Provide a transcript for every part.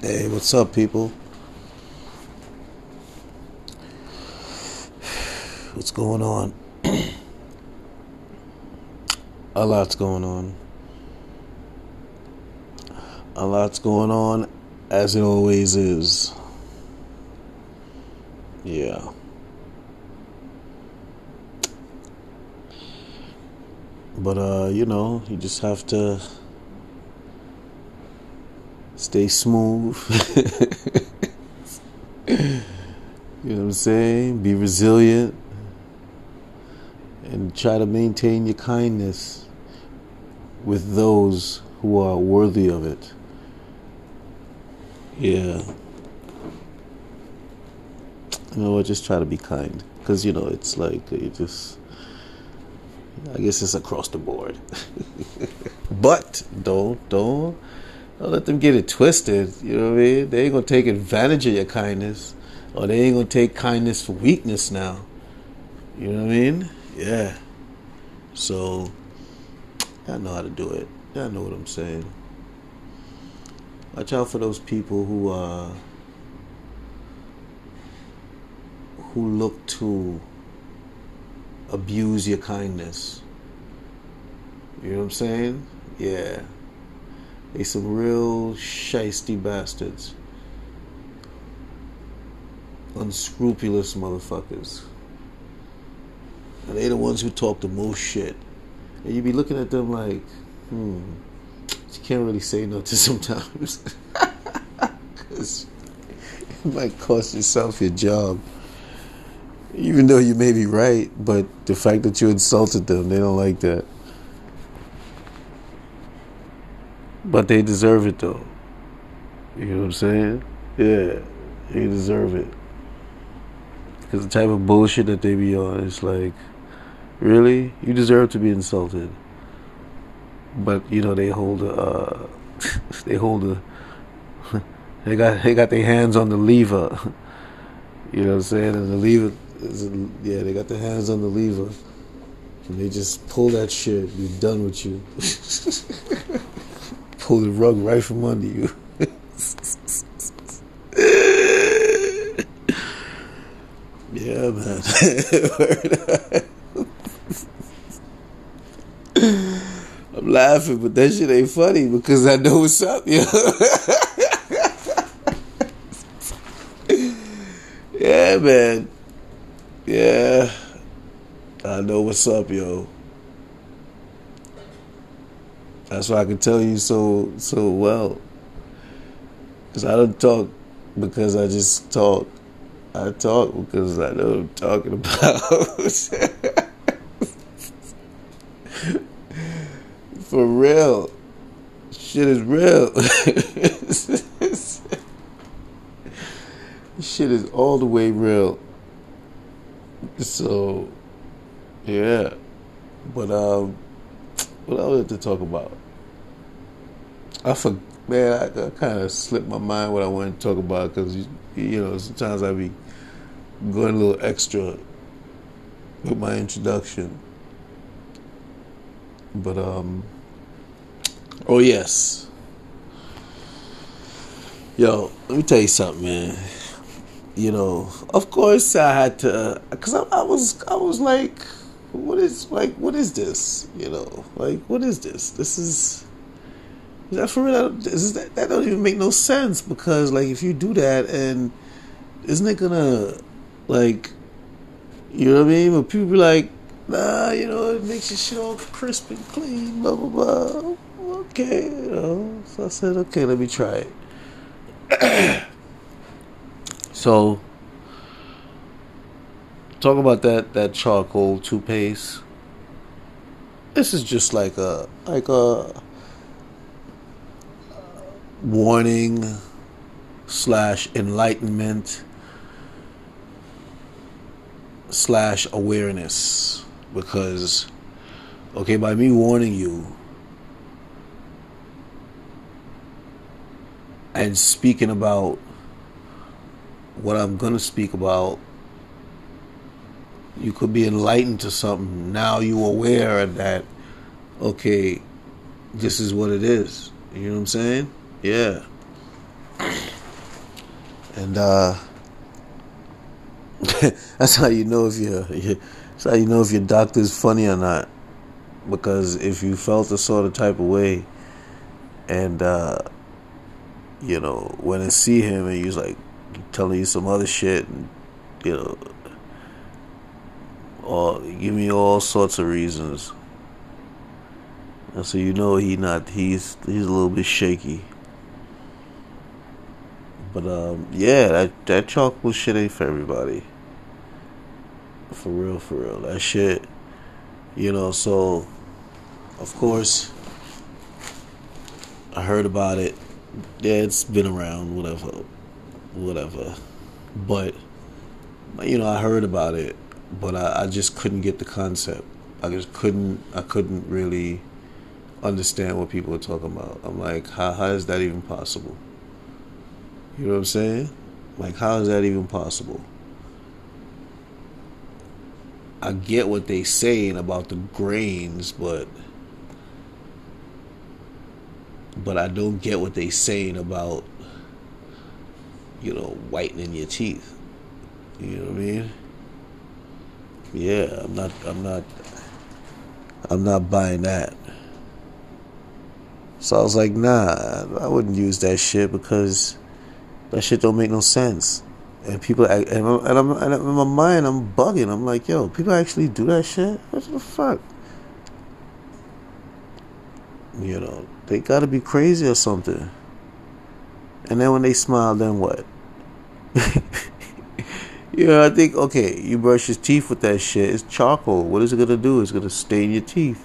Hey, what's up, people? What's going on? A lot's going on. A lot's going on, as it always is. Yeah. But, uh, you know, you just have to stay smooth. you know what I'm saying? Be resilient and try to maintain your kindness with those who are worthy of it. Yeah. You know what? Just try to be kind. Because, you know, it's like you just. I guess it's across the board. but don't, don't don't let them get it twisted. You know what I mean? They ain't gonna take advantage of your kindness, or they ain't gonna take kindness for weakness now. You know what I mean? Yeah. So, I know how to do it. I know what I'm saying. Watch out for those people who uh who look to abuse your kindness. You know what I'm saying? Yeah. They some real shisty bastards. Unscrupulous motherfuckers. And they the ones who talk the most shit. And you be looking at them like, hmm, you can't really say no to sometimes. Because it might cost yourself your job. Even though you may be right, but the fact that you insulted them, they don't like that. But they deserve it though. You know what I'm saying? Yeah, they deserve it. Because the type of bullshit that they be on, it's like, really? You deserve to be insulted. But you know they hold a, uh, they hold a, they got they got their hands on the lever. You know what I'm saying? And the lever, is, yeah, they got their hands on the lever, and they just pull that shit. Be done with you. Pull the rug right from under you. yeah, man. I'm laughing, but that shit ain't funny because I know what's up, yo. yeah, man. Yeah. I know what's up, yo. That's why I can tell you so so well. Cause I don't talk because I just talk. I talk because I know what I'm talking about. For real. Shit is real. shit is all the way real. So yeah. But um what I else to talk about? I for man, I, I kind of slipped my mind what I wanted to talk about because you, you know sometimes I be going a little extra with my introduction. But um, oh yes, yo, let me tell you something, man. You know, of course I had to, cause I, I was, I was like what is like what is this you know? Like what is this? This is is that for real? Is that, that don't even make no sense because like if you do that and isn't it gonna like you know what i mean? But people be like nah you know it makes your shit all crisp and clean blah blah blah. Okay you know. So i said okay let me try it. So talk about that that charcoal toothpaste. This is just like a like a warning slash enlightenment slash awareness because okay by me warning you and speaking about what I'm going to speak about you could be enlightened to something. Now you aware that, okay, this is what it is. You know what I'm saying? Yeah. and uh, that's how you know if you're, that's how you know if your doctor's funny or not. Because if you felt a sort of type of way, and uh, you know, when I see him and he's like telling you some other shit, and you know, all give me all sorts of reasons. And so you know he not he's he's a little bit shaky. But um, yeah, that that charcoal shit ain't for everybody. For real, for real. That shit, you know. So, of course, I heard about it. Yeah, it's been around, whatever, whatever. But you know, I heard about it, but I, I just couldn't get the concept. I just couldn't. I couldn't really understand what people were talking about. I'm like, how how is that even possible? You know what I'm saying? Like, how is that even possible? I get what they're saying about the grains, but but I don't get what they're saying about you know whitening your teeth. You know what I mean? Yeah, I'm not. I'm not. I'm not buying that. So I was like, nah, I wouldn't use that shit because that shit don't make no sense. And people, and, I'm, and, I'm, and in my mind, I'm bugging. I'm like, yo, people actually do that shit? What the fuck? You know, they gotta be crazy or something. And then when they smile, then what? know, I think, okay, you brush your teeth with that shit. It's charcoal. What is it gonna do? It's gonna stain your teeth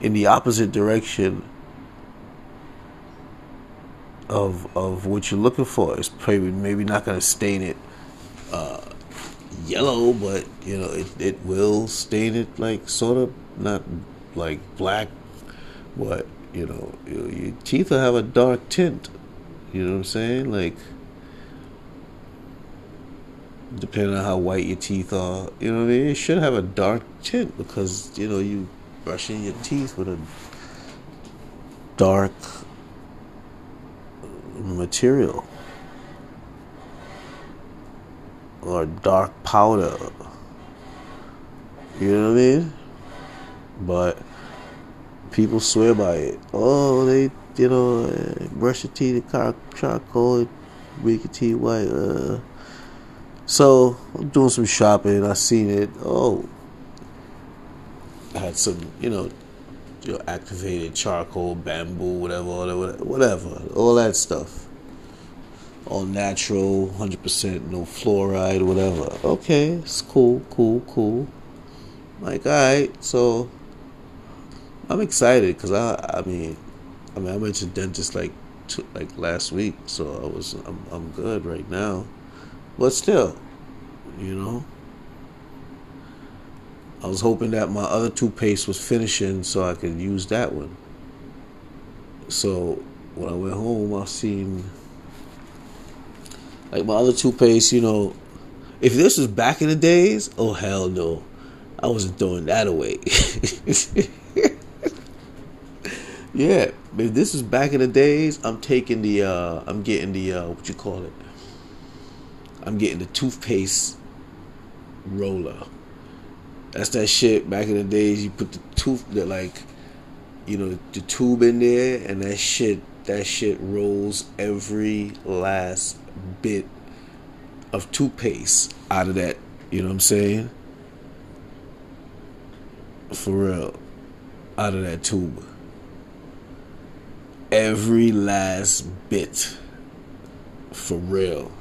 in the opposite direction of of what you're looking for. It's probably maybe not going to stain it uh, yellow, but you know it it will stain it like sort of not like black, but you know your, your teeth will have a dark tint. You know what I'm saying? Like depending on how white your teeth are, you know what I mean. It should have a dark tint because you know you brushing your teeth with a dark material or dark powder. You know what I mean? But people swear by it. Oh, they, you know, brush your teeth with charcoal, make your teeth white. Uh. So I'm doing some shopping. I seen it. Oh, I had some, you know, your activated charcoal, bamboo, whatever, whatever, whatever, all that stuff. All natural, 100% no fluoride, whatever. Okay, it's cool, cool, cool. Like, alright, so I'm excited because I, I mean, I mean, I went to dentist like, two, like last week, so I was, I'm, I'm good right now. But still, you know, I was hoping that my other toothpaste was finishing so I could use that one. So when I went home, I seen like my other toothpaste. You know, if this was back in the days, oh hell no, I wasn't throwing that away. yeah, if this is back in the days, I'm taking the, uh, I'm getting the, uh, what you call it? I'm getting the toothpaste roller. That's that shit back in the days. You put the tooth, the like, you know, the tube in there, and that shit, that shit rolls every last bit of toothpaste out of that. You know what I'm saying? For real, out of that tube. Every last bit. For real.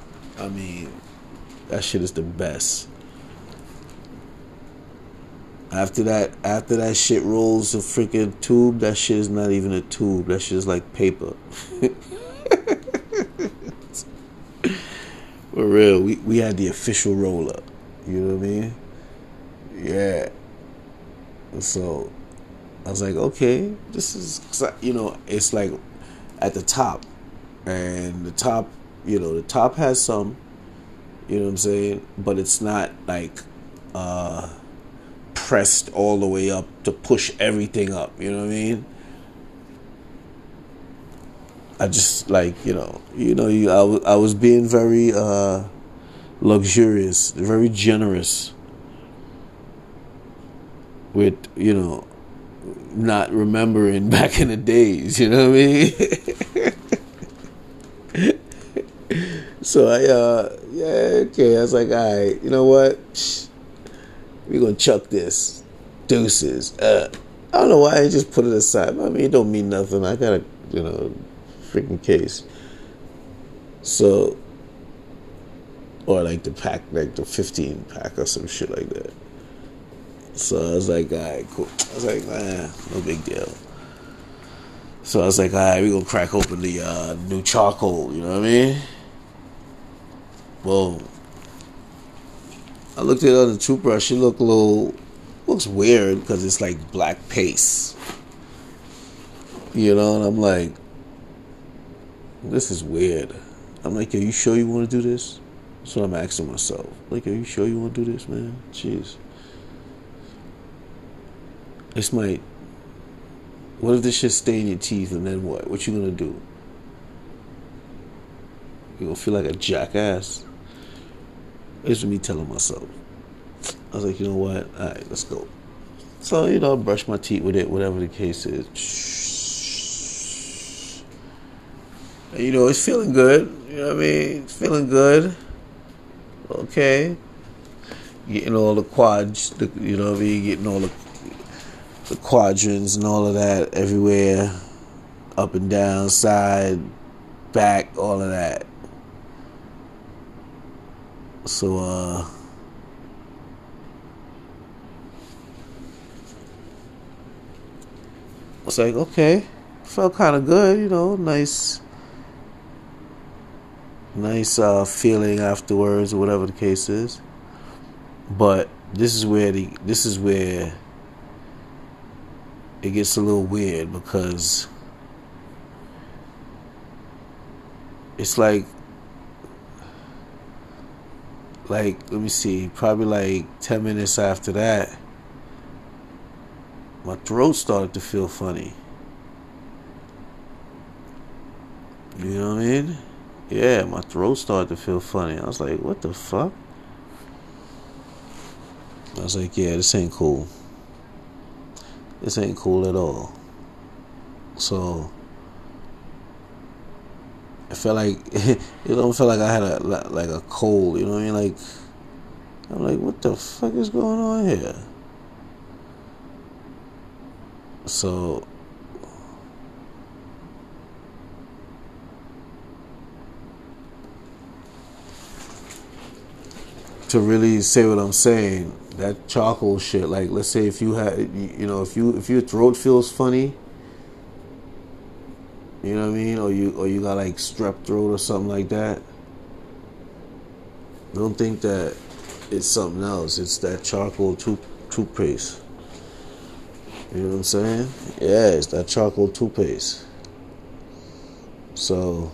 I mean, that shit is the best. After that, after that shit rolls a freaking tube, that shit is not even a tube. That shit is like paper. For real, we we had the official roller. You know what I mean? Yeah. So I was like, okay, this is you know, it's like at the top, and the top, you know, the top has some. You know what I'm saying? But it's not like. uh pressed all the way up to push everything up. You know what I mean? I just like you know, you know, you, I, w- I was being very uh, luxurious, very generous with you know, not remembering back in the days. You know what I mean? so I, uh, yeah, okay. I was like, all right, you know what? We're gonna chuck this. Deuces. Uh, I don't know why I just put it aside. I mean, it don't mean nothing. I got a, you know, freaking case. So, or like the pack, like the 15 pack or some shit like that. So I was like, all right, cool. I was like, nah, no big deal. So I was like, all right, we gonna crack open the uh, new charcoal. You know what I mean? Well, I looked at the toothbrush. It looked a little, looks weird because it's like black paste. You know, and I'm like, this is weird. I'm like, are you sure you want to do this? That's what I'm asking myself. Like, are you sure you want to do this, man? Jeez. This might. What if this shit stay in your teeth and then what? What you gonna do? You gonna feel like a jackass? It's me telling myself. I was like, you know what? All right, let's go. So you know, I brush my teeth with it, whatever the case is. And, you know, it's feeling good. You know what I mean? It's feeling good. Okay. Getting all the quads, the, you know what I mean? Getting all the the quadrants and all of that everywhere, up and down, side, back, all of that. So, uh, it's like, okay, felt kind of good, you know, nice, nice uh, feeling afterwards, or whatever the case is. But this is where the this is where it gets a little weird because it's like like let me see probably like 10 minutes after that my throat started to feel funny. You know what i mean? Yeah my throat started to feel funny. I was like what the fuck? I was like yeah this ain't cool. This ain't cool at all. So I felt like it don't feel like I had a like a cold. You know what I mean? Like I'm like, what the fuck is going on here? So to really say what I'm saying, that charcoal shit. Like, let's say if you had, you know, if you if your throat feels funny, you know what I mean, or you or you got like strep throat or something like that. Don't think that it's something else. It's that charcoal tooth toothpaste. You know what I'm saying? Yeah, it's that charcoal toothpaste. So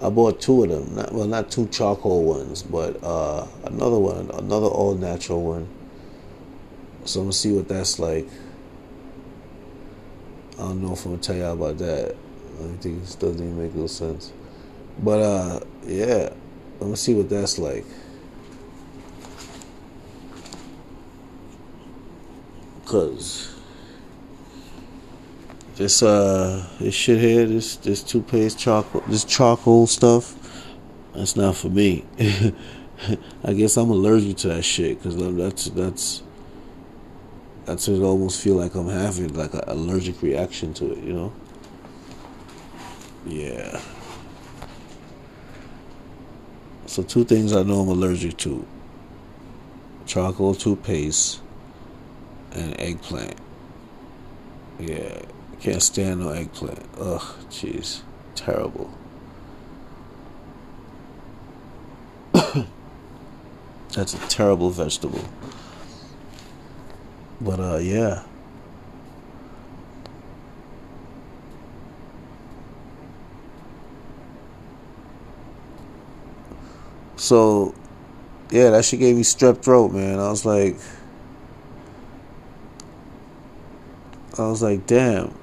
I bought two of them. Not, well, not two charcoal ones, but uh, another one, another all natural one. So I'm gonna see what that's like. I don't know if I'm gonna tell y'all about that. I think it doesn't even make no sense. But uh, yeah, I'm gonna see what that's like. Cause this uh this shit here, this this toothpaste charcoal, this charcoal stuff, that's not for me. I guess I'm allergic to that shit because that's that's it. Almost feel like I'm having like an allergic reaction to it, you know. Yeah. So two things I know I'm allergic to: charcoal toothpaste and eggplant. Yeah. Can't stand no eggplant. Ugh, jeez. Terrible. That's a terrible vegetable. But uh yeah. So yeah, that shit gave me strep throat, man. I was like I was like, damn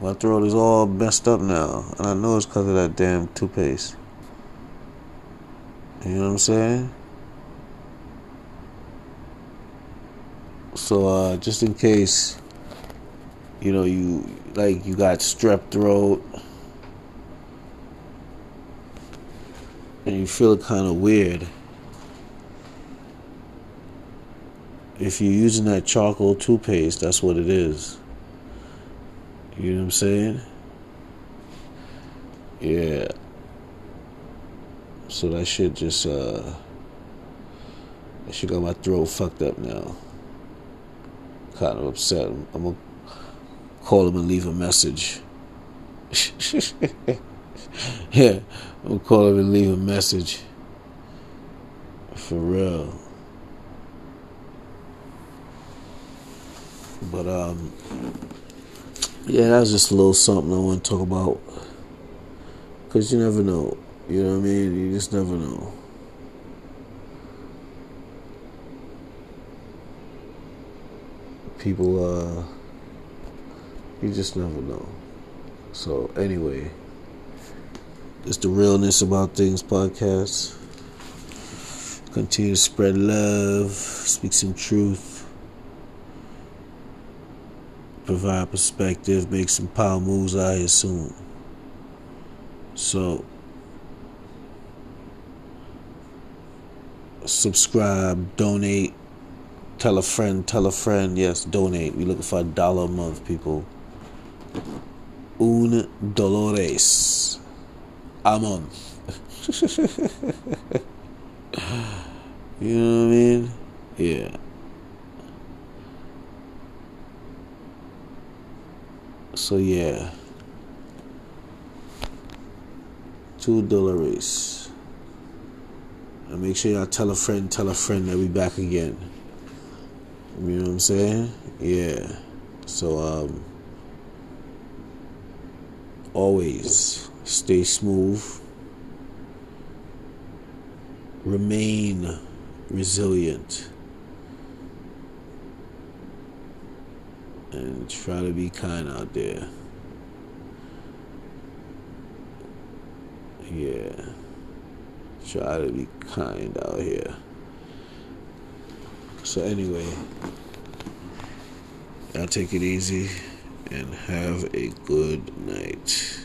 My throat is all messed up now, and I know it's because of that damn toothpaste. You know what I'm saying? So, uh, just in case, you know, you like you got strep throat and you feel kind of weird. If you're using that charcoal toothpaste, that's what it is. You know what I'm saying? Yeah. So that shit just uh that shit got my throat fucked up now. Kind of upset. I'm, I'm gonna call him and leave a message. yeah, I'm gonna call him and leave a message. For real. But um yeah, that was just a little something I want to talk about. Cause you never know. You know what I mean? You just never know. People uh you just never know. So anyway, it's the realness about things podcast. Continue to spread love, speak some truth, provide perspective, make some power moves out here soon. So subscribe, donate, tell a friend, tell a friend. Yes, donate. We looking for a dollar a month, people. Un dolores a month. you know what I mean? Yeah. So yeah. Two dollars. And make sure y'all tell a friend, tell a friend that we back again. You know what I'm saying? Yeah. So um always stay smooth, remain resilient, and try to be kind out there. Yeah, try to be kind out here. So, anyway, I'll take it easy and have a good night.